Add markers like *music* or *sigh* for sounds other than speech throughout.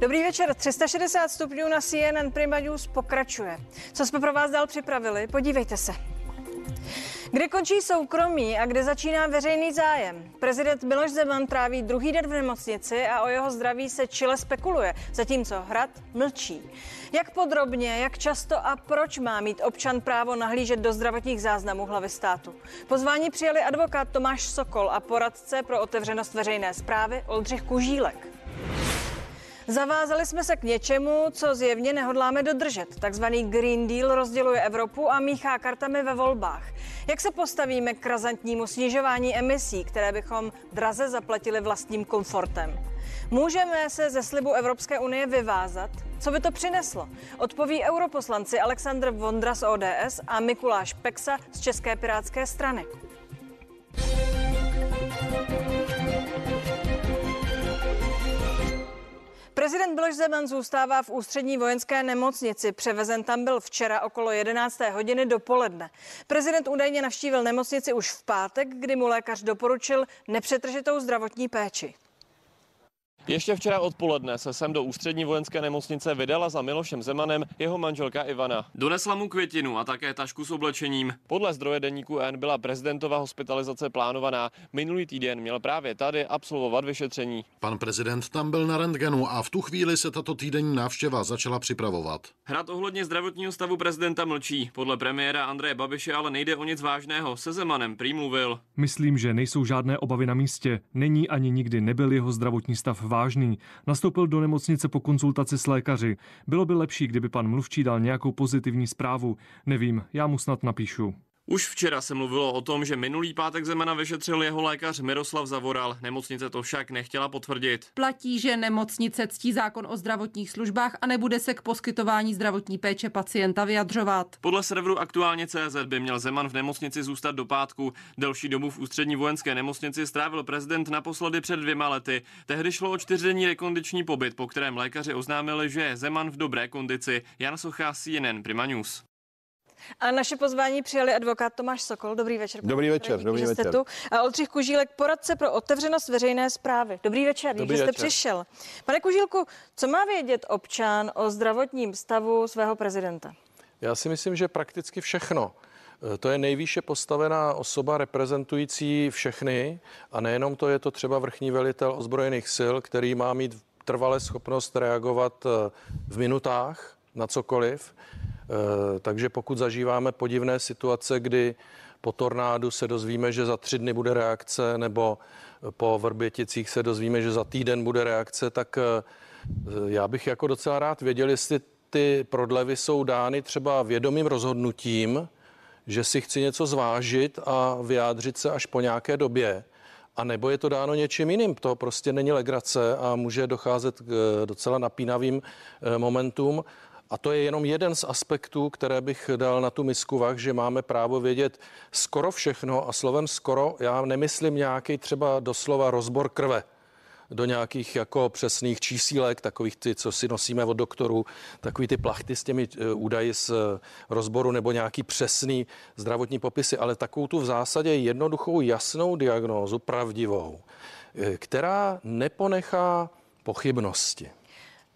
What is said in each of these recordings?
Dobrý večer. 360 stupňů na CNN Prima News pokračuje. Co jsme pro vás dál připravili? Podívejte se. Kde končí soukromí a kde začíná veřejný zájem? Prezident Miloš Zeman tráví druhý den v nemocnici a o jeho zdraví se čile spekuluje, zatímco Hrad mlčí. Jak podrobně, jak často a proč má mít občan právo nahlížet do zdravotních záznamů hlavy státu? Pozvání přijali advokát Tomáš Sokol a poradce pro otevřenost veřejné zprávy Oldřich Kužílek. Zavázali jsme se k něčemu, co zjevně nehodláme dodržet. Takzvaný Green Deal rozděluje Evropu a míchá kartami ve volbách. Jak se postavíme k razantnímu snižování emisí, které bychom draze zaplatili vlastním komfortem? Můžeme se ze slibu Evropské unie vyvázat? Co by to přineslo? Odpoví europoslanci Aleksandr Vondra z ODS a Mikuláš Peksa z České pirátské strany. Prezident Miloš Zeman zůstává v ústřední vojenské nemocnici. Převezen tam byl včera okolo 11. hodiny dopoledne. Prezident údajně navštívil nemocnici už v pátek, kdy mu lékař doporučil nepřetržitou zdravotní péči. Ještě včera odpoledne se sem do ústřední vojenské nemocnice vydala za Milošem Zemanem jeho manželka Ivana. Donesla mu květinu a také tašku s oblečením. Podle zdroje deníku N byla prezidentova hospitalizace plánovaná. Minulý týden měl právě tady absolvovat vyšetření. Pan prezident tam byl na rentgenu a v tu chvíli se tato týdenní návštěva začala připravovat. Hrad ohledně zdravotního stavu prezidenta mlčí. Podle premiéra Andreje Babiše ale nejde o nic vážného. Se Zemanem prý mluvil. Myslím, že nejsou žádné obavy na místě. Není ani nikdy nebyl jeho zdravotní stav vážný. Nastoupil do nemocnice po konzultaci s lékaři. Bylo by lepší, kdyby pan mluvčí dal nějakou pozitivní zprávu. Nevím, já mu snad napíšu. Už včera se mluvilo o tom, že minulý pátek Zemana vyšetřil jeho lékař Miroslav Zavoral. Nemocnice to však nechtěla potvrdit. Platí, že nemocnice ctí zákon o zdravotních službách a nebude se k poskytování zdravotní péče pacienta vyjadřovat. Podle serveru aktuálně CZ by měl Zeman v nemocnici zůstat do pátku. Delší dobu v ústřední vojenské nemocnici strávil prezident naposledy před dvěma lety. Tehdy šlo o čtyřdenní rekondiční pobyt, po kterém lékaři oznámili, že je Zeman v dobré kondici. Jan Sochá, CNN Prima News. A naše pozvání přijali advokát Tomáš Sokol. Dobrý večer. Dobrý večer, díky, dobrý večer. Tu. A Oldřich Kužílek, poradce pro otevřenost veřejné zprávy. Dobrý večer, dobrý že jste večer. přišel. Pane Kužílku, co má vědět občan o zdravotním stavu svého prezidenta? Já si myslím, že prakticky všechno. To je nejvýše postavená osoba reprezentující všechny a nejenom to je to třeba vrchní velitel ozbrojených sil, který má mít trvalé schopnost reagovat v minutách na cokoliv. Eh, takže pokud zažíváme podivné situace, kdy po tornádu se dozvíme, že za tři dny bude reakce, nebo po Vrběticích se dozvíme, že za týden bude reakce, tak eh, já bych jako docela rád věděl, jestli ty prodlevy jsou dány třeba vědomým rozhodnutím, že si chci něco zvážit a vyjádřit se až po nějaké době, a nebo je to dáno něčím jiným. To prostě není legrace a může docházet k eh, docela napínavým momentům. A to je jenom jeden z aspektů, které bych dal na tu misku vah, že máme právo vědět skoro všechno a slovem skoro já nemyslím nějaký třeba doslova rozbor krve do nějakých jako přesných čísílek, takových ty, co si nosíme od doktorů, takový ty plachty s těmi uh, údaji z uh, rozboru nebo nějaký přesný zdravotní popisy, ale takovou tu v zásadě jednoduchou, jasnou diagnózu, pravdivou, uh, která neponechá pochybnosti.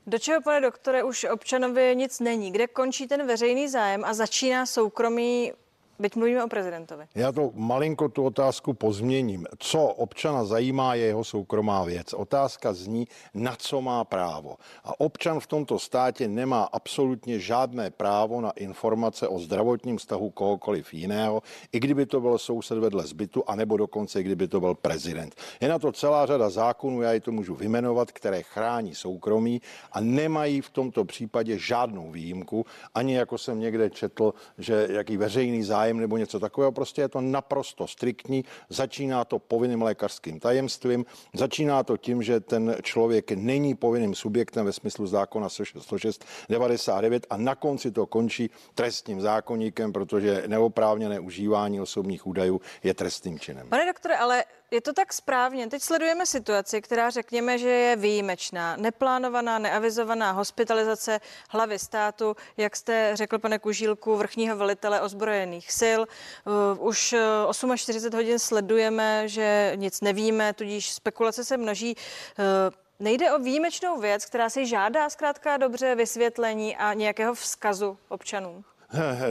Do čeho, pane doktore, už občanovi nic není? Kde končí ten veřejný zájem a začíná soukromý Byť mluvíme o prezidentovi. Já to malinko tu otázku pozměním. Co občana zajímá, je jeho soukromá věc. Otázka zní, na co má právo. A občan v tomto státě nemá absolutně žádné právo na informace o zdravotním stavu kohokoliv jiného, i kdyby to byl soused vedle zbytu, anebo dokonce, i kdyby to byl prezident. Je na to celá řada zákonů, já ji to můžu vymenovat, které chrání soukromí a nemají v tomto případě žádnou výjimku, ani jako jsem někde četl, že jaký veřejný zájem zájem nebo něco takového. Prostě je to naprosto striktní. Začíná to povinným lékařským tajemstvím, začíná to tím, že ten člověk není povinným subjektem ve smyslu zákona 106 99 a na konci to končí trestním zákonníkem, protože neoprávněné užívání osobních údajů je trestným činem. Pane doktore, ale je to tak správně. Teď sledujeme situaci, která řekněme, že je výjimečná, neplánovaná, neavizovaná hospitalizace hlavy státu, jak jste řekl, pane Kužílku, vrchního velitele ozbrojených sil. Uh, už 48 uh, hodin sledujeme, že nic nevíme, tudíž spekulace se množí. Uh, nejde o výjimečnou věc, která si žádá zkrátka dobře vysvětlení a nějakého vzkazu občanům?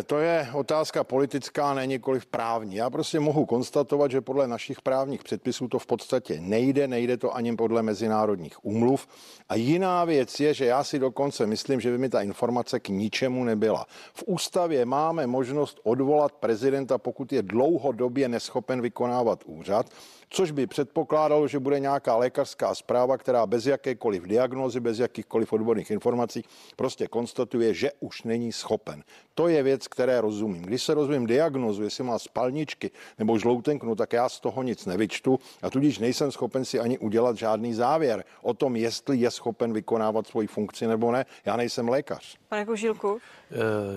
To je otázka politická, ne nikoliv právní. Já prostě mohu konstatovat, že podle našich právních předpisů to v podstatě nejde, nejde to ani podle mezinárodních úmluv. A jiná věc je, že já si dokonce myslím, že by mi ta informace k ničemu nebyla. V ústavě máme možnost odvolat prezidenta, pokud je dlouhodobě neschopen vykonávat úřad což by předpokládalo, že bude nějaká lékařská zpráva, která bez jakékoliv diagnózy, bez jakýchkoliv odborných informací prostě konstatuje, že už není schopen. To je věc, které rozumím. Když se rozumím diagnozu, jestli má spalničky nebo žloutenku, no tak já z toho nic nevyčtu a tudíž nejsem schopen si ani udělat žádný závěr o tom, jestli je schopen vykonávat svoji funkci nebo ne. Já nejsem lékař. Pane Kužílku? Eh,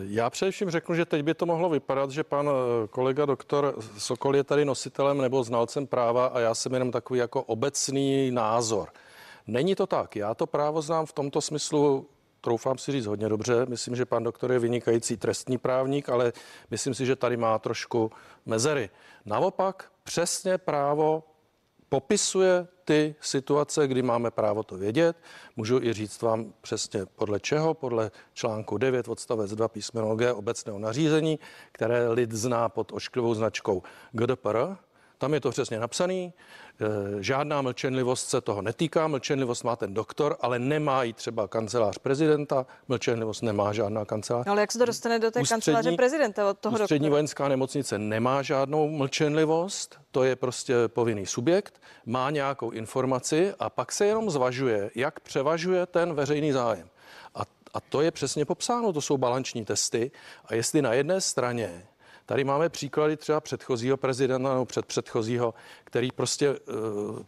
já především řeknu, že teď by to mohlo vypadat, že pan eh, kolega doktor Sokol je tady nositelem nebo znalcem práva a já jsem jenom takový jako obecný názor. Není to tak. Já to právo znám v tomto smyslu troufám si říct hodně dobře. Myslím, že pan doktor je vynikající trestní právník, ale myslím si, že tady má trošku mezery. Naopak přesně právo popisuje ty situace, kdy máme právo to vědět. Můžu i říct vám přesně podle čeho, podle článku 9 odstavec 2 písmeno G obecného nařízení, které lid zná pod ošklivou značkou GDPR. Tam je to přesně napsané. Eh, žádná mlčenlivost se toho netýká, mlčenlivost má ten doktor, ale nemá i třeba kancelář prezidenta, mlčenlivost nemá žádná kancelář. No, ale jak se to dostane do té ústřední, kanceláře prezidenta od toho Ústřední vojenská nemocnice nemá žádnou mlčenlivost, to je prostě povinný subjekt, má nějakou informaci a pak se jenom zvažuje, jak převažuje ten veřejný zájem. A, a to je přesně popsáno, to jsou balanční testy. A jestli na jedné straně Tady máme příklady třeba předchozího prezidenta nebo předpředchozího, který prostě uh,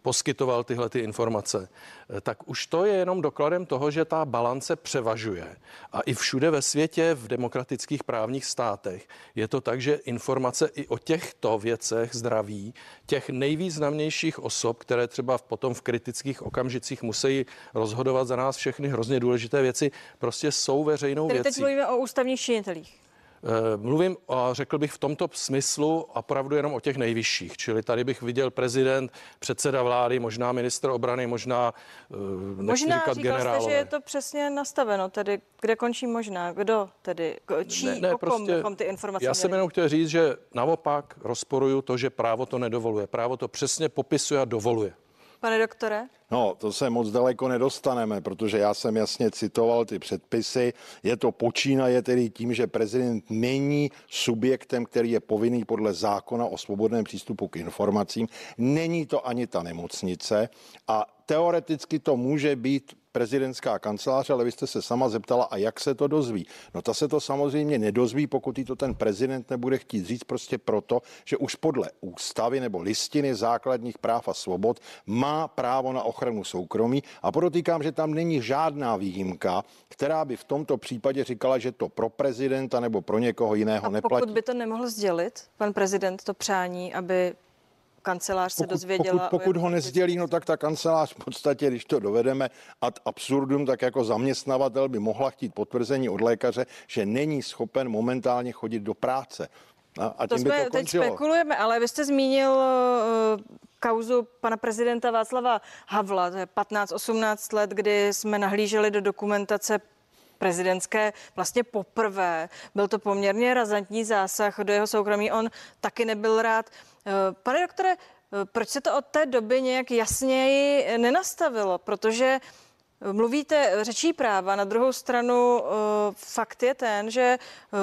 poskytoval tyhle ty informace. Uh, tak už to je jenom dokladem toho, že ta balance převažuje. A i všude ve světě, v demokratických právních státech, je to tak, že informace i o těchto věcech zdraví těch nejvýznamnějších osob, které třeba potom v kritických okamžicích musí rozhodovat za nás všechny hrozně důležité věci, prostě jsou veřejnou Tedy věcí. teď mluvíme o ústavních činitelích. Eh, mluvím, a řekl bych v tomto smyslu opravdu jenom o těch nejvyšších, čili tady bych viděl prezident, předseda vlády, možná ministr obrany, možná eh, Možná říkal generálové. jste, že je to přesně nastaveno, tedy kde končí možná, kdo tedy, čí, ne, ne, o kom prostě, ty informace Já jsem jenom chtěl říct, že naopak rozporuju to, že právo to nedovoluje. Právo to přesně popisuje a dovoluje. Pane doktore? No, to se moc daleko nedostaneme, protože já jsem jasně citoval ty předpisy. Je to počínaje tedy tím, že prezident není subjektem, který je povinný podle zákona o svobodném přístupu k informacím. Není to ani ta nemocnice a teoreticky to může být prezidentská kancelář, ale vy jste se sama zeptala, a jak se to dozví? No ta se to samozřejmě nedozví, pokud jí to ten prezident nebude chtít říct prostě proto, že už podle ústavy nebo listiny základních práv a svobod má právo na ochranu soukromí a podotýkám, že tam není žádná výjimka, která by v tomto případě říkala, že to pro prezidenta nebo pro někoho jiného a neplatí. pokud by to nemohl sdělit, pan prezident, to přání, aby kancelář se pokud, dozvěděla. Pokud, pokud ho nezdělí, no tak ta kancelář v podstatě, když to dovedeme ad absurdum, tak jako zaměstnavatel by mohla chtít potvrzení od lékaře, že není schopen momentálně chodit do práce. A, a to jsme to teď spekulujeme, ale vy jste zmínil uh, kauzu pana prezidenta Václava Havla, to je 15-18 let, kdy jsme nahlíželi do dokumentace prezidentské vlastně poprvé. Byl to poměrně razantní zásah do jeho soukromí. On taky nebyl rád. Eh, pane doktore, eh, proč se to od té doby nějak jasněji nenastavilo? Protože Mluvíte řečí práva, na druhou stranu eh, fakt je ten, že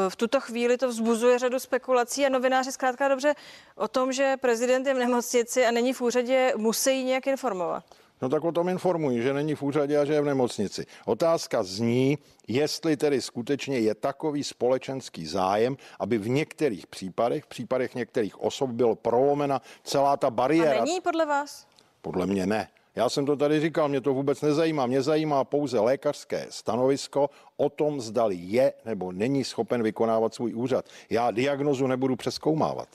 v tuto chvíli to vzbuzuje řadu spekulací a novináři zkrátka dobře o tom, že prezident je v nemocnici a není v úřadě, musí nějak informovat. No tak o tom informují, že není v úřadě a že je v nemocnici. Otázka zní, jestli tedy skutečně je takový společenský zájem, aby v některých případech, v případech některých osob bylo prolomena celá ta bariéra. A není podle vás? Podle mě ne. Já jsem to tady říkal, mě to vůbec nezajímá. Mě zajímá pouze lékařské stanovisko o tom, zdali je nebo není schopen vykonávat svůj úřad. Já diagnozu nebudu přeskoumávat.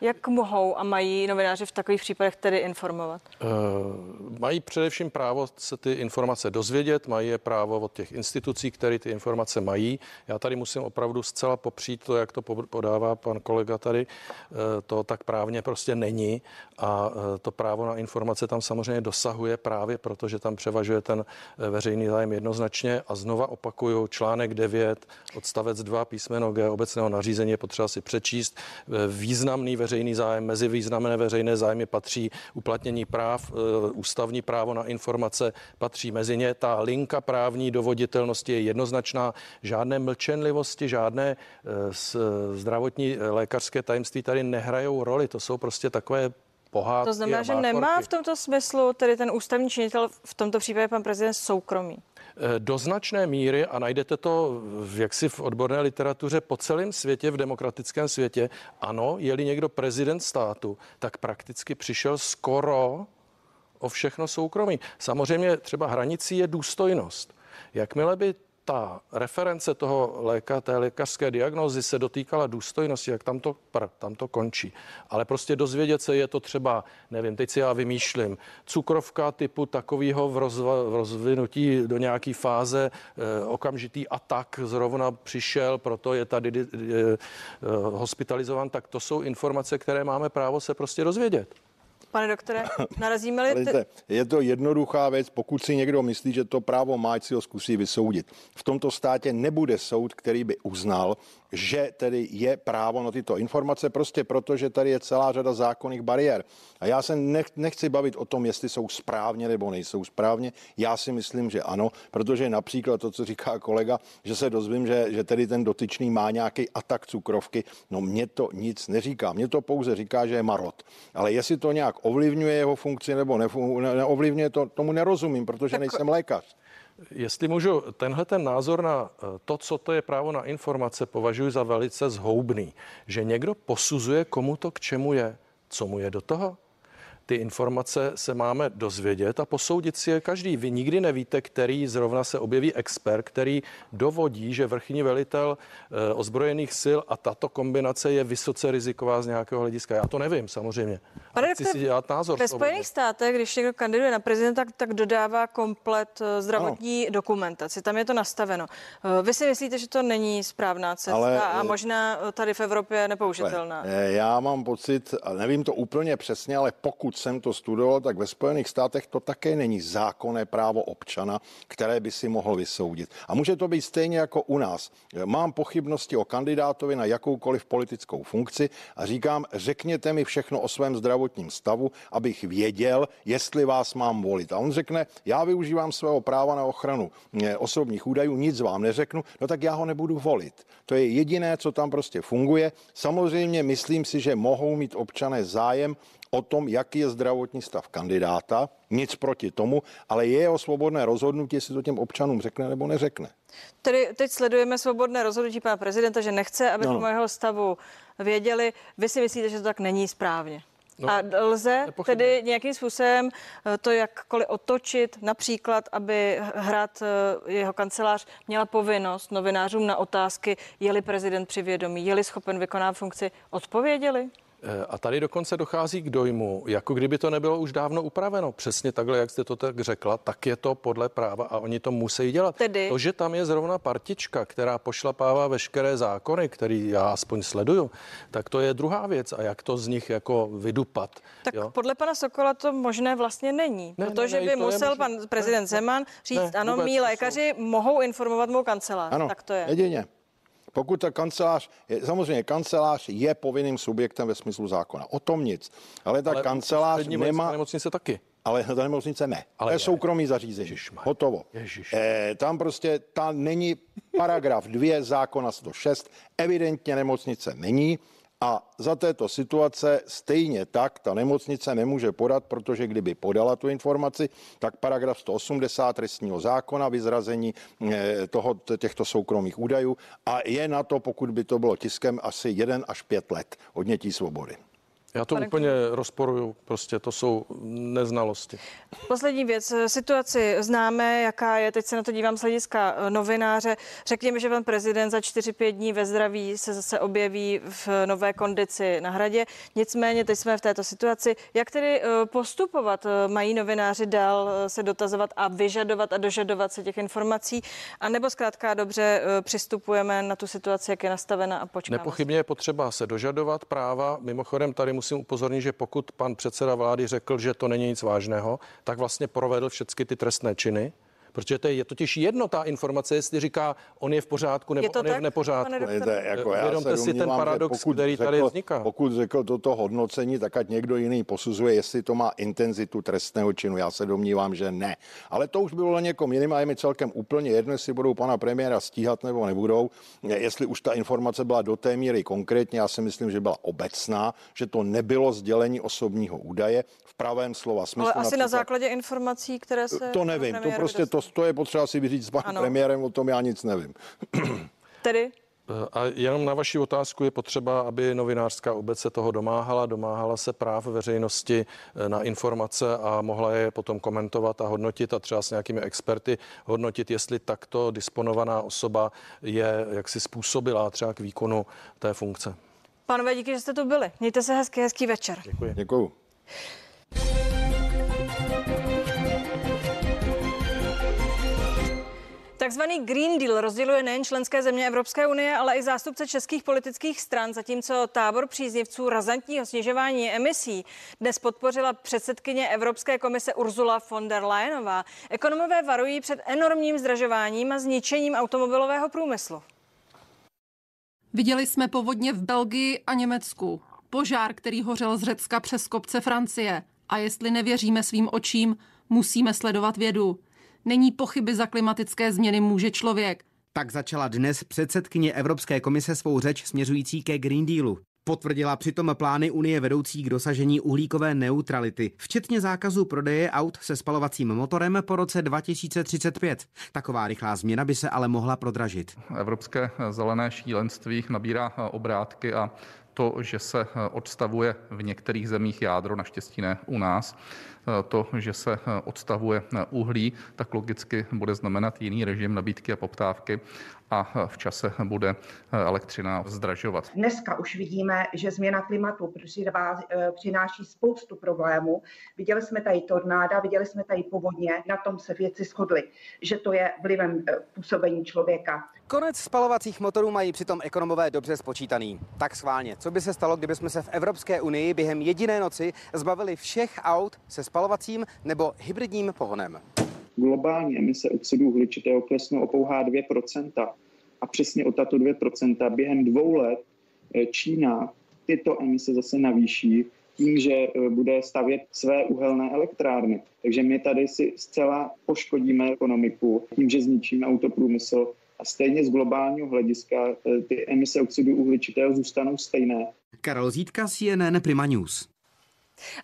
Jak mohou a mají novináři v takových případech tedy informovat? Uh, mají především právo se ty informace dozvědět, mají je právo od těch institucí, které ty informace mají. Já tady musím opravdu zcela popřít to, jak to podává pan kolega tady. Uh, to tak právně prostě není a uh, to právo na informace tam samozřejmě dosahuje právě proto, že tam převažuje ten veřejný zájem jednoznačně a znova opakuju článek 9, odstavec 2 písmeno G obecného nařízení je potřeba si přečíst. Významný veřejný zájem, mezi významné veřejné zájmy patří uplatnění práv, e, ústavní právo na informace patří mezi ně. Ta linka právní dovoditelnosti je jednoznačná, žádné mlčenlivosti, žádné e, zdravotní e, lékařské tajemství tady nehrajou roli. To jsou prostě takové pohádky. To znamená, že nemá v tomto smyslu tedy ten ústavní činitel, v tomto případě pan prezident soukromí. Eh, do značné míry, a najdete to v, jaksi v odborné literatuře po celém světě, v demokratickém světě, ano, je-li někdo prezident státu, tak prakticky přišel skoro o všechno soukromí. Samozřejmě třeba hranicí je důstojnost. Jakmile by ta reference toho léka, té lékařské diagnózy se dotýkala důstojnosti, jak tam to, pr, tam to končí. Ale prostě dozvědět se je to třeba, nevím, teď si já vymýšlím, cukrovka typu takového v, rozva, v rozvinutí do nějaké fáze, eh, okamžitý atak zrovna přišel, proto je tady eh, eh, hospitalizován, tak to jsou informace, které máme právo se prostě dozvědět. Pane doktore, *coughs* narazíme-li... Ty... Je to jednoduchá věc, pokud si někdo myslí, že to právo má, si ho zkusí vysoudit. V tomto státě nebude soud, který by uznal, že tedy je právo na tyto informace, prostě proto, že tady je celá řada zákonných bariér. A já se nech, nechci bavit o tom, jestli jsou správně nebo nejsou správně. Já si myslím, že ano, protože například to, co říká kolega, že se dozvím, že, že tedy ten dotyčný má nějaký atak cukrovky, no mě to nic neříká. Mě to pouze říká, že je marot. Ale jestli to nějak ovlivňuje jeho funkci nebo neovlivňuje, to, tomu nerozumím, protože tak... nejsem lékař. Jestli můžu, tenhle ten názor na eh, to, co to je právo na informace, považuji za velice zhoubný. Že někdo posuzuje, komu to k čemu je. Co mu je do toho? Ty informace se máme dozvědět a posoudit si je každý. Vy nikdy nevíte, který zrovna se objeví expert, který dovodí, že vrchní velitel e, ozbrojených sil a tato kombinace je vysoce riziková z nějakého hlediska. Já to nevím, samozřejmě. Pane chci si dělat názor. Ve Spojených státech, když někdo kandiduje na prezidenta, tak, tak dodává komplet eh, zdravotní ano. dokumentaci. Tam je to nastaveno. Eh, vy si myslíte, že to není správná cesta Ale, a možná tady v Evropě nepoužitelná? Já mám pocit, nevím to úplně přesně, ale pokud jsem to studoval, tak ve Spojených státech to také není zákonné právo občana, které by si mohl vysoudit. A může to být stejně jako u nás. Mám pochybnosti o kandidátovi na jakoukoliv politickou funkci a říkám, řekněte mi všechno o svém zdravotním stavu, abych věděl, jestli vás mám volit. A on řekne, já využívám svého práva na ochranu eh, osobních údajů, nic vám neřeknu, no tak já ho nebudu volit. To je jediné, co tam prostě funguje. Samozřejmě myslím si, že mohou mít občané zájem o tom, jaký je zdravotní stav kandidáta, nic proti tomu, ale je jeho svobodné rozhodnutí, jestli to těm občanům řekne nebo neřekne. Tedy teď sledujeme svobodné rozhodnutí pana prezidenta, že nechce, aby no. o jeho stavu věděli. Vy si myslíte, že to tak není správně? No, a lze nepochybně. tedy nějakým způsobem eh, to jakkoliv otočit, například, aby hrad eh, jeho kancelář měla povinnost novinářům na otázky, je-li prezident při vědomí, je-li schopen vykonávat funkci, odpověděli? Eh, a tady dokonce dochází k dojmu, jako kdyby to nebylo už dávno upraveno. Přesně takhle, jak jste to tak řekla, tak je to podle práva a oni to musí dělat. Tedy... To, že tam je zrovna partička, která pošlapává veškeré zákony, který já aspoň sleduju, tak to je druhá věc. A jak to z nich jako vydupat. Tak jo? podle pana Sokola to možné vlastně není, ne, protože ne, ne, by musel možný... pan prezident ne, Zeman říct, ne, ano, mý lékaři jsou... mohou informovat mou kancelář. Ano, tak to je. Jedině. Pokud ta kancelář, je, samozřejmě kancelář je povinným subjektem ve smyslu zákona. O tom nic. Ale ta ale kancelář nemá... nemocnice taky. Ale ta nemocnice ne. Ale to je soukromý zařízení. Ježišmar. Hotovo. E, tam prostě ta není paragraf 2 zákona 106. Evidentně nemocnice není. A za této situace stejně tak ta nemocnice nemůže podat, protože kdyby podala tu informaci, tak paragraf 180 trestního zákona vyzrazení eh, toho, těchto soukromých údajů a je na to, pokud by to bylo tiskem, asi jeden až pět let odnětí svobody. Já to Pane úplně rozporuju, prostě to jsou neznalosti. Poslední věc. Situaci známe, jaká je, teď se na to dívám z hlediska eh, novináře. Řekněme, že pan prezident za 4-5 dní ve zdraví se zase objeví v nové kondici na hradě. Nicméně teď jsme v této situaci. Jak tedy eh, postupovat? Eh, mají novináři dál se dotazovat a vyžadovat a dožadovat se těch informací? A nebo zkrátka dobře přistupujeme na tu situaci, jak je nastavena a počkáme? Nepochybně je potřeba se dožadovat práva. Mimochodem tady musí musím upozornit, že pokud pan předseda vlády řekl, že to není nic vážného, tak vlastně provedl všechny ty trestné činy. Protože to je, je totiž jedno ta informace, jestli říká, on je v pořádku nebo je to on tak, je v nepořádku. Jde, jako já Vědomte si ten paradox, pokud který řekl, tady vzniká. Pokud řekl toto hodnocení, tak ať někdo jiný posuzuje, jestli to má intenzitu trestného činu. Já se domnívám, že ne. Ale to už bylo na někom jiným a je mi celkem úplně jedno, jestli budou pana premiéra stíhat nebo nebudou. Jestli už ta informace byla do té míry konkrétně, já si myslím, že byla obecná, že to nebylo sdělení osobního údaje v pravém slova smyslu. Ale asi na základě informací, které se. To nevím, to prostě to to je potřeba si vyříct s panem ano. premiérem, o tom já nic nevím. *clears throat* Tedy? A jenom na vaši otázku je potřeba, aby novinářská obec se toho domáhala, domáhala se práv veřejnosti eh, na informace a mohla je potom komentovat a hodnotit a třeba s nějakými experty hodnotit, jestli takto disponovaná osoba je jaksi způsobila třeba k výkonu té funkce. Pánové, díky, že jste tu byli. Mějte se hezký, hezký večer. Děkuji. Děkuji. Takzvaný Green Deal rozděluje nejen členské země Evropské unie, ale i zástupce českých politických stran, zatímco tábor příznivců razantního snižování emisí dnes podpořila předsedkyně Evropské komise Ursula von der Leyenová. Ekonomové varují před enormním zdražováním a zničením automobilového průmyslu. Viděli jsme povodně v Belgii a Německu. Požár, který hořel z Řecka přes kopce Francie. A jestli nevěříme svým očím, musíme sledovat vědu. Není pochyby za klimatické změny může člověk. Tak začala dnes předsedkyně Evropské komise svou řeč směřující ke Green Dealu. Potvrdila přitom plány Unie vedoucí k dosažení uhlíkové neutrality, včetně zákazu prodeje aut se spalovacím motorem po roce 2035. Taková rychlá změna by se ale mohla prodražit. Evropské zelené šílenství nabírá obrátky a to, že se odstavuje v některých zemích jádro, naštěstí ne u nás, to, že se odstavuje uhlí, tak logicky bude znamenat jiný režim nabídky a poptávky a v čase bude elektřina zdražovat. Dneska už vidíme, že změna klimatu eh, přináší spoustu problémů. Viděli jsme tady tornáda, viděli jsme tady povodně, na tom se věci shodly, že to je vlivem eh, působení člověka. Konec spalovacích motorů mají přitom ekonomové dobře spočítaný. Tak schválně, co by se stalo, kdybychom se v Evropské unii během jediné noci zbavili všech aut se spalovacím nebo hybridním pohonem? globální emise oxidu uhličitého klesnou o pouhá 2%. A přesně o tato 2% během dvou let eh, Čína tyto emise zase navýší tím, že eh, bude stavět své uhelné elektrárny. Takže my tady si zcela poškodíme ekonomiku tím, že zničíme autoprůmysl a stejně z globálního hlediska eh, ty emise oxidu uhličitého zůstanou stejné. Karol Zítka, CNN Prima News.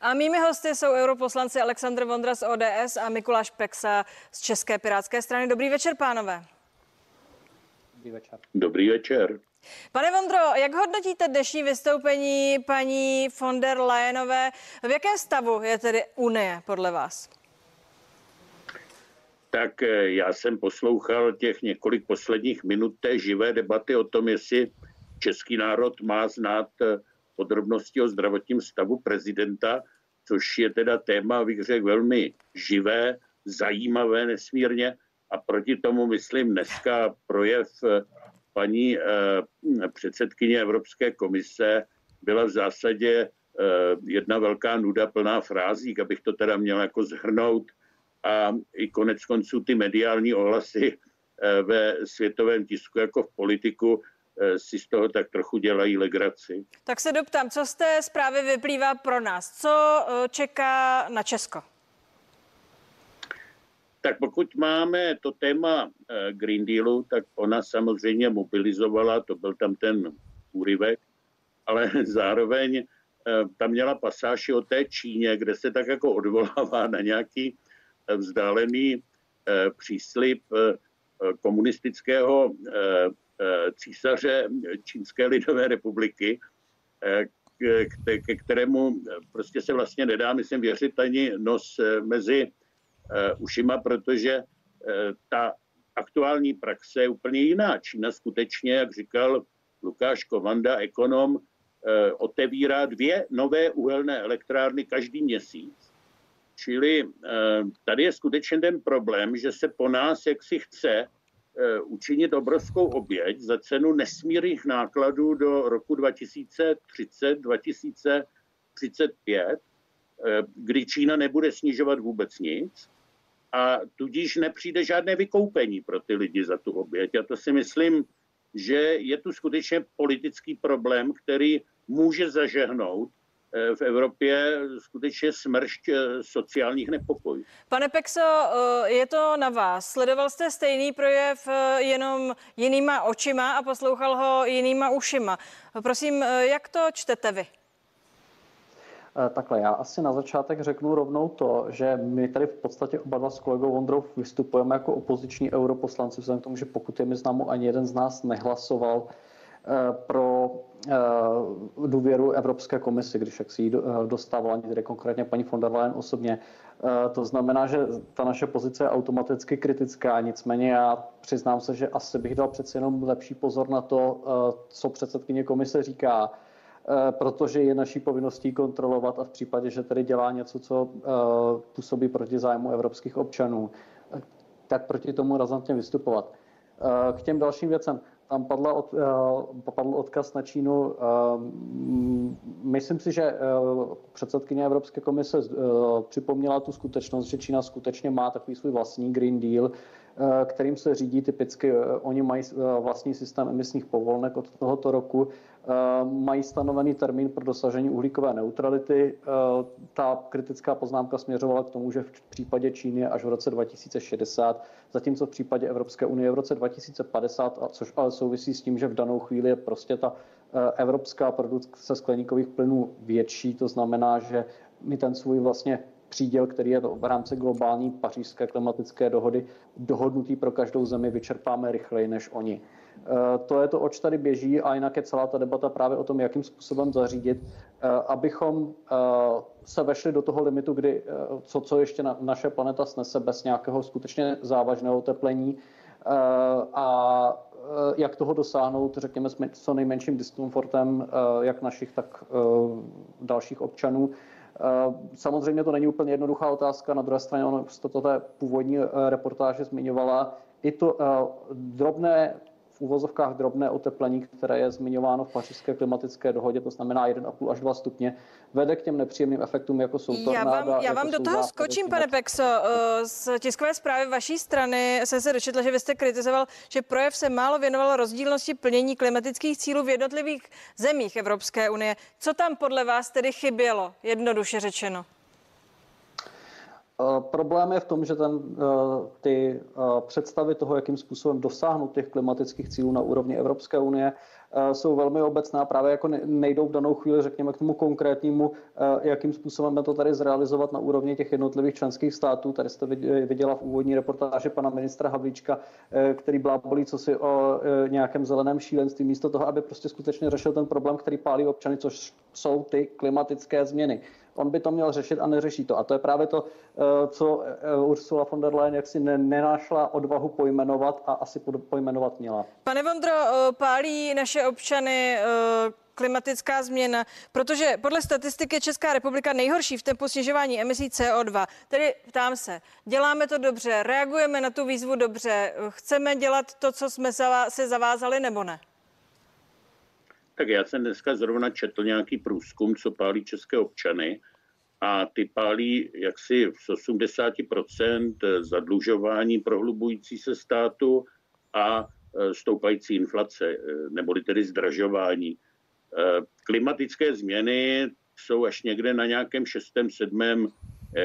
A mými hosty jsou europoslanci Aleksandr Vondra z ODS a Mikuláš Peksa z České pirátské strany. Dobrý večer, pánové. Dobrý večer. Dobrý večer. Pane Vondro, jak hodnotíte dnešní vystoupení paní von der Leyenové? V jaké stavu je tedy Unie podle vás? Tak eh, já jsem poslouchal těch několik posledních minut té živé debaty o tom, jestli český národ má znát eh, podrobnosti o zdravotním stavu prezidenta, což je teda téma, bych řekl, velmi živé, zajímavé nesmírně. A proti tomu, myslím, dneska projev eh, paní eh, předsedkyně Evropské komise byla v zásadě eh, jedna velká nuda plná frází, abych to teda měl jako zhrnout. A i konec konců ty mediální ohlasy ve světovém tisku jako v politiku si z toho tak trochu dělají legraci. Tak se doptám, co z té zprávy vyplývá pro nás? Co eh, čeká na Česko? Tak pokud máme to téma eh, Green Dealu, tak ona samozřejmě mobilizovala, to byl tam ten úryvek, ale *laughs* zároveň tam měla pasáž o té Číně, kde se tak jako odvolává na nějaký vzdálený příslip komunistického Eh, císaře Čínské lidové republiky, eh, ke kterému prostě se vlastně nedá, myslím, věřit ani nos mezi ušima, protože ta aktuální praxe je úplně jiná. Čína skutečně, jak říkal Lukáš Kovanda, ekonom, otevírá dvě nové uhelné elektrárny každý měsíc. Čili tady je skutečně ten problém, že se po nás, jak si chce, Eh, učinit obrovskou oběť za cenu nesmírných nákladů do roku 2030, 2035, eh, kdy Čína nebude snižovat vůbec nic a tudíž nepřijde žádné vykoupení pro ty lidi za tu oběť. A to si myslím, že je tu skutečně politický problém, který může zažehnout Eh, v Evropě skutečně smršť eh, sociálních nepokojů. Pane Pexo, eh, je to na vás. Sledoval jste stejný projev jenom jinýma očima a poslouchal ho jinýma ušima. Prosím, jak to čtete vy? Takhle, já asi na začátek řeknu rovnou to, že my tady v podstatě oba dva s kolegou Vondrou vystupujeme jako opoziční europoslanci, vzhledem k tomu, že pokud je mi známo, ani jeden z nás nehlasoval pro Eh, důvěru Evropské komisi, když jak si ji eh, dostávala, tedy konkrétně paní von der Leyen osobně. Eh, to znamená, že ta naše pozice je automaticky kritická, nicméně já přiznám se, že asi bych dal přeci jenom lepší pozor na to, co předsedkyně komise říká, protože je naší povinností kontrolovat a v případě, že tedy dělá něco, co působí proti zájmu evropských občanů, tak proti tomu razantně vystupovat. K těm dalším věcem tam padla od, uh, padl odkaz na Čínu. Uh, myslím si, že uh, předsedkyně Evropské komise připomněla tu skutečnost, že Čína skutečně má takový svůj vlastní Green Deal, Eh, kterým se řídí typicky. Eh, oni mají eh, vlastní systém emisních povolenek od tohoto roku, mají stanovený termín pro dosažení uhlíkové neutrality. Ta kritická poznámka směřovala k tomu, že v případě Číny je až v roce 2060, zatímco v případě Evropské unie je v roce 2050, což ale souvisí s tím, že v danou chvíli je prostě ta evropská produkce skleníkových plynů větší, to znamená, že my ten svůj vlastně příděl, který je v rámci globální pařížské klimatické dohody dohodnutý pro každou zemi, vyčerpáme rychleji než oni. E, to je to, oč tady běží a jinak je celá ta debata právě o tom, jakým způsobem zařídit, e, abychom e, se vešli do toho limitu, kdy co, co ještě na, naše planeta snese bez nějakého skutečně závažného oteplení a jak toho dosáhnout, řekněme, s co nejmenším diskomfortem, jak našich, tak dalších občanů. Eh, samozřejmě to není úplně jednoduchá otázka, na druhé straně ono to té původní eh, reportáže zmiňovala. I to eh, drobné úvozovkách drobné oteplení, které je zmiňováno v pařížské klimatické dohodě, to znamená 1,5 až 2 stupně, vede k těm nepříjemným efektům, jako jsou tornáda. Já vám, já jako vám do toho skočím, pane Pexo. Eh, z tiskové zprávy vaší strany jsem se dočetla, že vy jste kritizoval, že projev se málo věnoval rozdílnosti plnění klimatických cílů v jednotlivých zemích Evropské unie. Co tam podle vás tedy chybělo, jednoduše řečeno? Eh, problém je v tom, že ten, eh, ty eh, představy toho, jakým způsobem dosáhnout těch klimatických cílů na úrovni Evropské unie, jsou velmi obecné a právě jako nejdou v danou chvíli, řekněme, k tomu konkrétnímu, jakým způsobem to tady zrealizovat na úrovni těch jednotlivých členských států. Tady jste viděla v úvodní reportáži pana ministra Havlíčka, který blábolí co si o nějakém zeleném šílenství, místo toho, aby prostě skutečně řešil ten problém, který pálí občany, což jsou ty klimatické změny. On by to měl řešit a neřeší to. A to je právě to, eh, co eh, Ursula von der Leyen jaksi nenášla odvahu pojmenovat a asi pojmenovat měla. Pane Vondro, eh, pálí naše občany klimatická změna, protože podle statistiky Česká republika nejhorší v tempu snižování emisí CO2. Tedy ptám se, děláme to dobře, reagujeme na tu výzvu dobře, chceme dělat to, co jsme se zavázali nebo ne? Tak já jsem dneska zrovna četl nějaký průzkum, co pálí české občany a ty pálí jaksi z 80% zadlužování prohlubující se státu a e, stoupající inflace, e, neboli tedy zdražování. E, klimatické změny jsou až někde na nějakém šestém, sedmém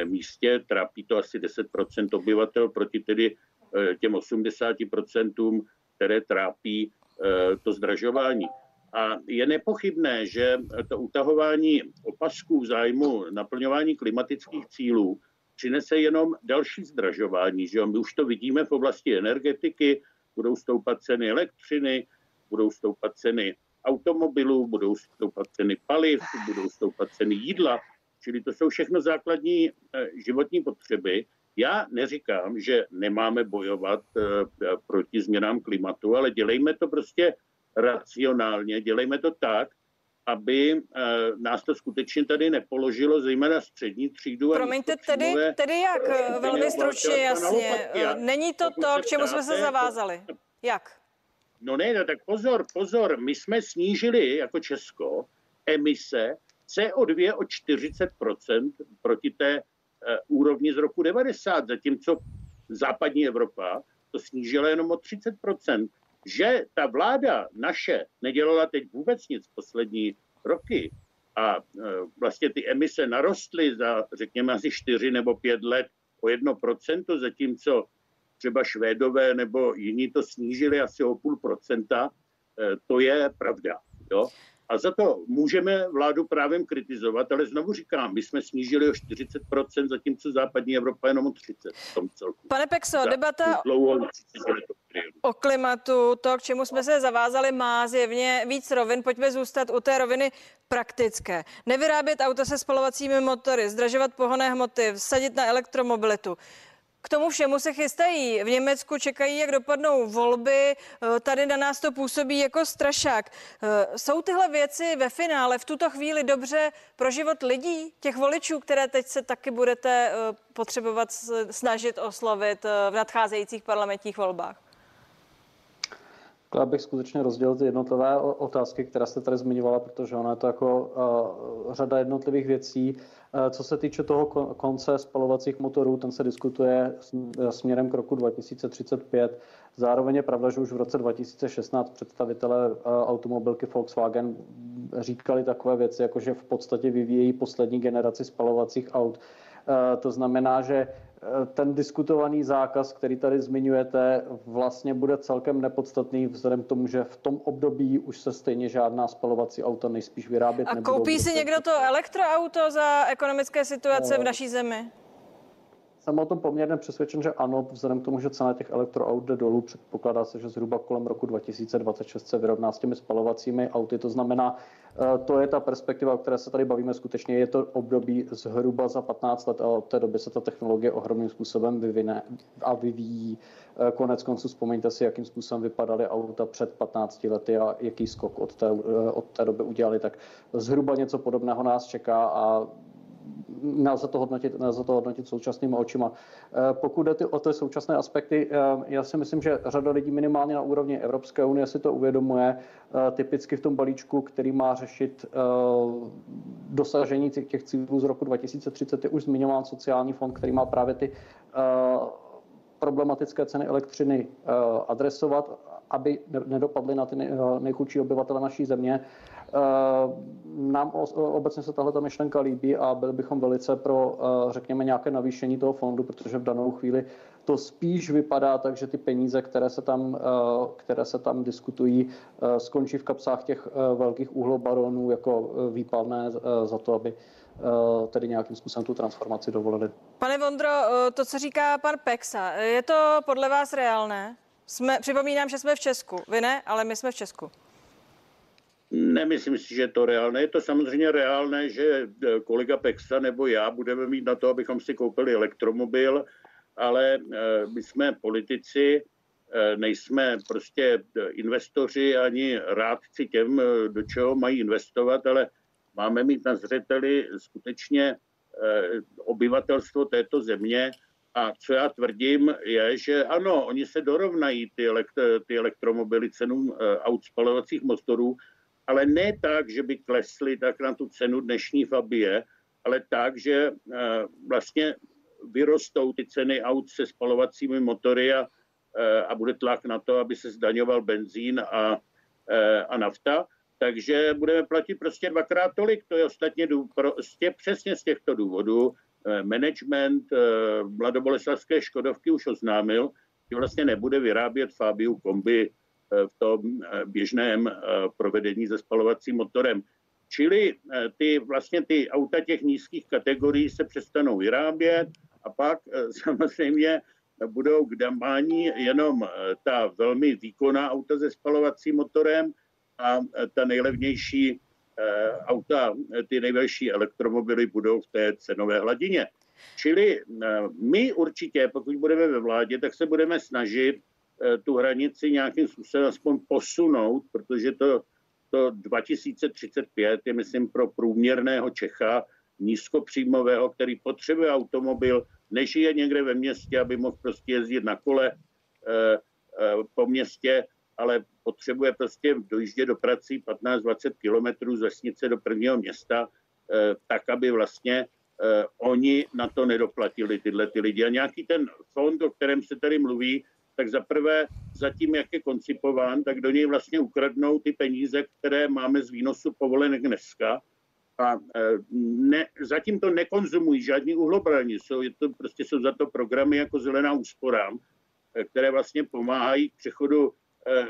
místě, trápí to asi 10% obyvatel proti tedy těm 80%, které trápí to zdražování. A je nepochybné, že to utahování opasků v zájmu naplňování klimatických cílů přinese jenom další zdražování. Že My už to vidíme v oblasti energetiky, budou stoupat ceny elektřiny, budou stoupat ceny automobilů, budou stoupat ceny paliv, budou stoupat ceny jídla, čili to jsou všechno základní životní potřeby. Já neříkám, že nemáme bojovat proti změnám klimatu, ale dělejme to prostě racionálně, dělejme to tak, aby uh, nás to skutečně tady nepoložilo, zejména střední třídu. Promiňte, tedy, tedy jak? Uh, velmi stručně, jasně. Není to to, k čemu jsme se zavázali. Jak? No ne, no tak pozor, pozor. My jsme snížili jako Česko emise CO2 o 40% proti té uh, úrovni z roku 90, zatímco západní Evropa to snížila jenom o 30% že ta vláda naše nedělala teď vůbec nic poslední roky a e, vlastně ty emise narostly za, řekněme, asi 4 nebo 5 let o 1%, zatímco třeba Švédové nebo jiní to snížili asi o půl procenta, e, to je pravda. Jo? A za to můžeme vládu právě kritizovat, ale znovu říkám, my jsme snížili o 40%, zatímco západní Evropa jenom o 30% v tom celku. Pane Pexo, za debata o klimatu, to, k čemu jsme se zavázali, má zjevně víc rovin. Pojďme zůstat u té roviny praktické. Nevyrábět auto se spalovacími motory, zdražovat pohonné hmoty, vsadit na elektromobilitu. K tomu všemu se chystají. V Německu čekají, jak dopadnou volby. Eh, tady na nás to působí jako strašák. Eh, jsou tyhle věci ve finále v tuto chvíli dobře pro život lidí, těch voličů, které teď se taky budete eh, potřebovat snažit oslovit v nadcházejících parlamentních volbách? Já bych skutečně rozdělil ty jednotlivé otázky, které jste tady zmiňovala, protože ono je to jako uh, řada jednotlivých věcí. Uh, co se týče toho konce spalovacích motorů, ten se diskutuje směrem k roku 2035. Zároveň je pravda, že už v roce 2016 představitelé uh, automobilky Volkswagen říkali takové věci, jako že v podstatě vyvíjejí poslední generaci spalovacích aut. To znamená, že ten diskutovaný zákaz, který tady zmiňujete, vlastně bude celkem nepodstatný vzhledem k tomu, že v tom období už se stejně žádná spalovací auta nejspíš vyrábět A nebudou. koupí si někdo to elektroauto za ekonomické situace v eh, naší zemi? Jsem o tom poměrně přesvědčen, že ano, vzhledem k tomu, že cena těch elektroaut jde dolů, předpokládá se, že zhruba kolem roku 2026 se vyrovná s těmi spalovacími auty. To znamená, eh, to je ta perspektiva, o které se tady bavíme skutečně. Je to období zhruba za 15 let a od té doby se ta technologie ohromným způsobem vyvine a vyvíjí. Eh, konec konců vzpomeňte si, jakým způsobem vypadaly auta před 15 lety a jaký skok od té, eh, od té doby udělali. Tak zhruba něco podobného nás čeká a nelze to hodnotit, nelze to hodnotit současnýma očima. Eh, pokud jde o ty současné aspekty, eh, já si myslím, že řada lidí minimálně na úrovni Evropské unie si to uvědomuje. Eh, typicky v tom balíčku, který má řešit dosažení těch cílů z roku 2030, je už zmiňován sociální fond, který má právě ty problematické ceny elektřiny adresovat, aby nedopadly na ty nejchudší obyvatele naší země. Eh, nám obecně se tahle myšlenka líbí a byli bychom velice pro, eh, řekněme, nějaké navýšení toho fondu, protože v danou chvíli to spíš vypadá tak, že ty peníze, které se tam, eh, které se tam diskutují, skončí v kapsách těch velkých uhlobaronů jako výpalné za to, aby tedy nějakým způsobem tu transformaci dovolili. Pane Vondro, to, co říká pan Pexa, je to podle vás reálné? Jsme, připomínám, že jsme v Česku. Vy ne, ale my jsme v Česku. Nemyslím si, že je to reálné. Je to samozřejmě reálné, že eh, kolega Pexa nebo já budeme mít na to, abychom si koupili elektromobil, ale eh, my jsme politici, eh, nejsme prostě investoři ani rádci těm, do čeho mají investovat, ale máme mít na zřeteli skutečně obyvatelstvo této země. A co já tvrdím, je, že ano, oni se dorovnají ty, elektro, ty elektromobily cenům aut spalovacích motorů, ale ne tak, že by klesly tak na tu cenu dnešní Fabie, ale tak, že eh, vlastně vyrostou ty ceny aut se spalovacími motory a, eh, a bude tlak na to, aby se zdaňoval benzín a, eh, a nafta. Takže budeme platit prostě dvakrát tolik. To je ostatně prostě přesně z těchto důvodů. Management mladoboleslavské Škodovky už oznámil, že vlastně nebude vyrábět Fabiu kombi v tom eh, běžném eh, provedení se spalovacím motorem. Čili eh, ty, vlastně ty auta těch nízkých kategorií se přestanou vyrábět a pak *laughs* samozřejmě budou k damání jenom ta velmi výkonná auta se spalovacím motorem a ta nejlevnější auta, ty největší elektromobily budou v té cenové hladině. Čili my určitě, pokud budeme ve vládě, tak se budeme snažit tu hranici nějakým způsobem aspoň posunout, protože to, to 2035 je, myslím, pro průměrného Čecha nízkopříjmového, který potřebuje automobil, než je někde ve městě, aby mohl prostě jezdit na kole po městě, ale potřebuje prostě dojíždět do prací 15-20 kilometrů z vesnice do prvního města, e, tak, aby vlastně e, oni na to nedoplatili tyhle ty lidi. A nějaký ten fond, o kterém se tady mluví, tak zaprvé zatím, jak je koncipován, tak do něj vlastně ukradnou ty peníze, které máme z výnosu povolenek dneska, a e, ne, zatím to nekonzumují žádní uhlobrani, jsou, je to, prostě jsou za to programy jako zelená úspora, e, které vlastně pomáhají k přechodu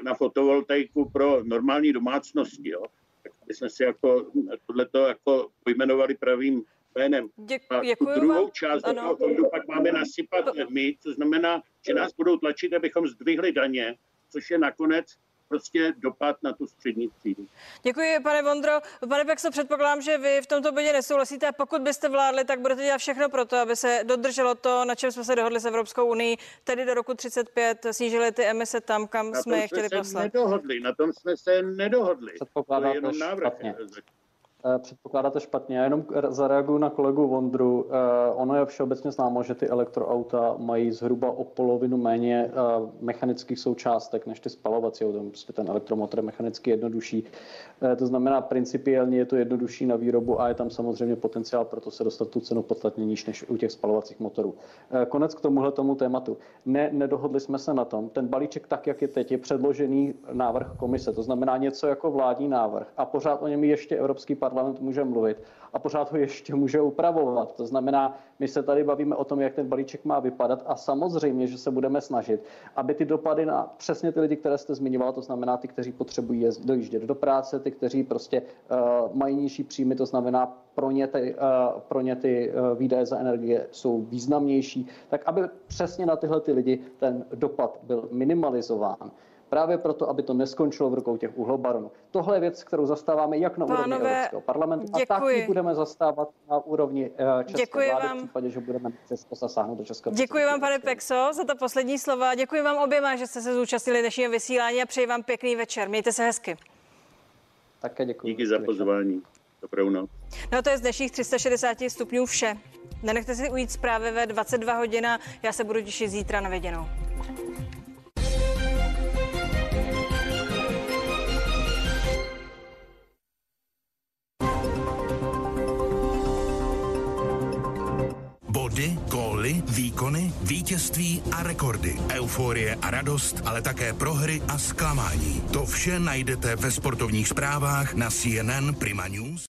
na fotovoltaiku pro normální domácnosti. Jo. Tak my jsme si jako tohleto jako pojmenovali pravým jménem. A tu druhou vám. část ano. toho fondu pak máme nasypat my, co znamená, že nás budou tlačit, abychom zdvihli daně, což je nakonec prostě dopad na tu střední třídu. Děkuji, pane Vondro. Pane Pexo, předpokládám, že vy v tomto bodě nesouhlasíte a pokud byste vládli, tak budete dělat všechno pro to, aby se dodrželo to, na čem jsme se dohodli s Evropskou unii, tedy do roku 35 snížili ty emise tam, kam na jsme je chtěli jsme poslat. Nedohodli, na tom jsme se nedohodli. To je jenom návrh. Špatně. Eh, předpokládáte špatně. Já jenom zareaguju na kolegu Vondru. Eh, ono je všeobecně známo, že ty elektroauta mají zhruba o polovinu méně eh, mechanických součástek než ty spalovací auta. Prostě ten elektromotor je mechanicky jednodušší. To znamená, principiálně je to jednodušší na výrobu a je tam samozřejmě potenciál pro to se dostat tu cenu podstatně níž než u těch spalovacích motorů. Konec k tomuhle tomu tématu. Ne, nedohodli jsme se na tom. Ten balíček, tak jak je teď, je předložený návrh komise. To znamená něco jako vládní návrh. A pořád o něm ještě Evropský parlament může mluvit a pořád ho ještě může upravovat. To znamená, my se tady bavíme o tom, jak ten balíček má vypadat a samozřejmě, že se budeme snažit, aby ty dopady na přesně ty lidi, které jste zmiňoval, to znamená ty, kteří potřebují dojíždět do práce, ty, kteří prostě uh, mají nižší příjmy, to znamená pro ně ty, uh, pro ně ty uh, výdaje za energie jsou významnější, tak aby přesně na tyhle ty lidi ten dopad byl minimalizován. Právě proto, aby to neskončilo v rukou těch uhlobaronů. Tohle je věc, kterou zastáváme jak na Pánové, úrovni Evropského parlamentu, děkuji. a tak ji budeme zastávat na úrovni eh, České děkuji vlády vám. v případě, že budeme Česko zasáhnout do Českého Děkuji vám, pane Pexo, za ta poslední slova. Děkuji vám oběma, že jste se zúčastnili dnešního vysílání a přeji vám pěkný večer. Mějte se hezky. Také děkuji. Díky za pozvání. Dobrou noc. No to je z dnešních 360 stupňů vše. Nenechte si ujít zprávy ve 22 hodina. Já se budu těšit zítra na viděnou. Výkony, vítězství a rekordy. Euforie a radost, ale také prohry a zklamání. To vše najdete ve sportovních zprávách na CNN Prima News.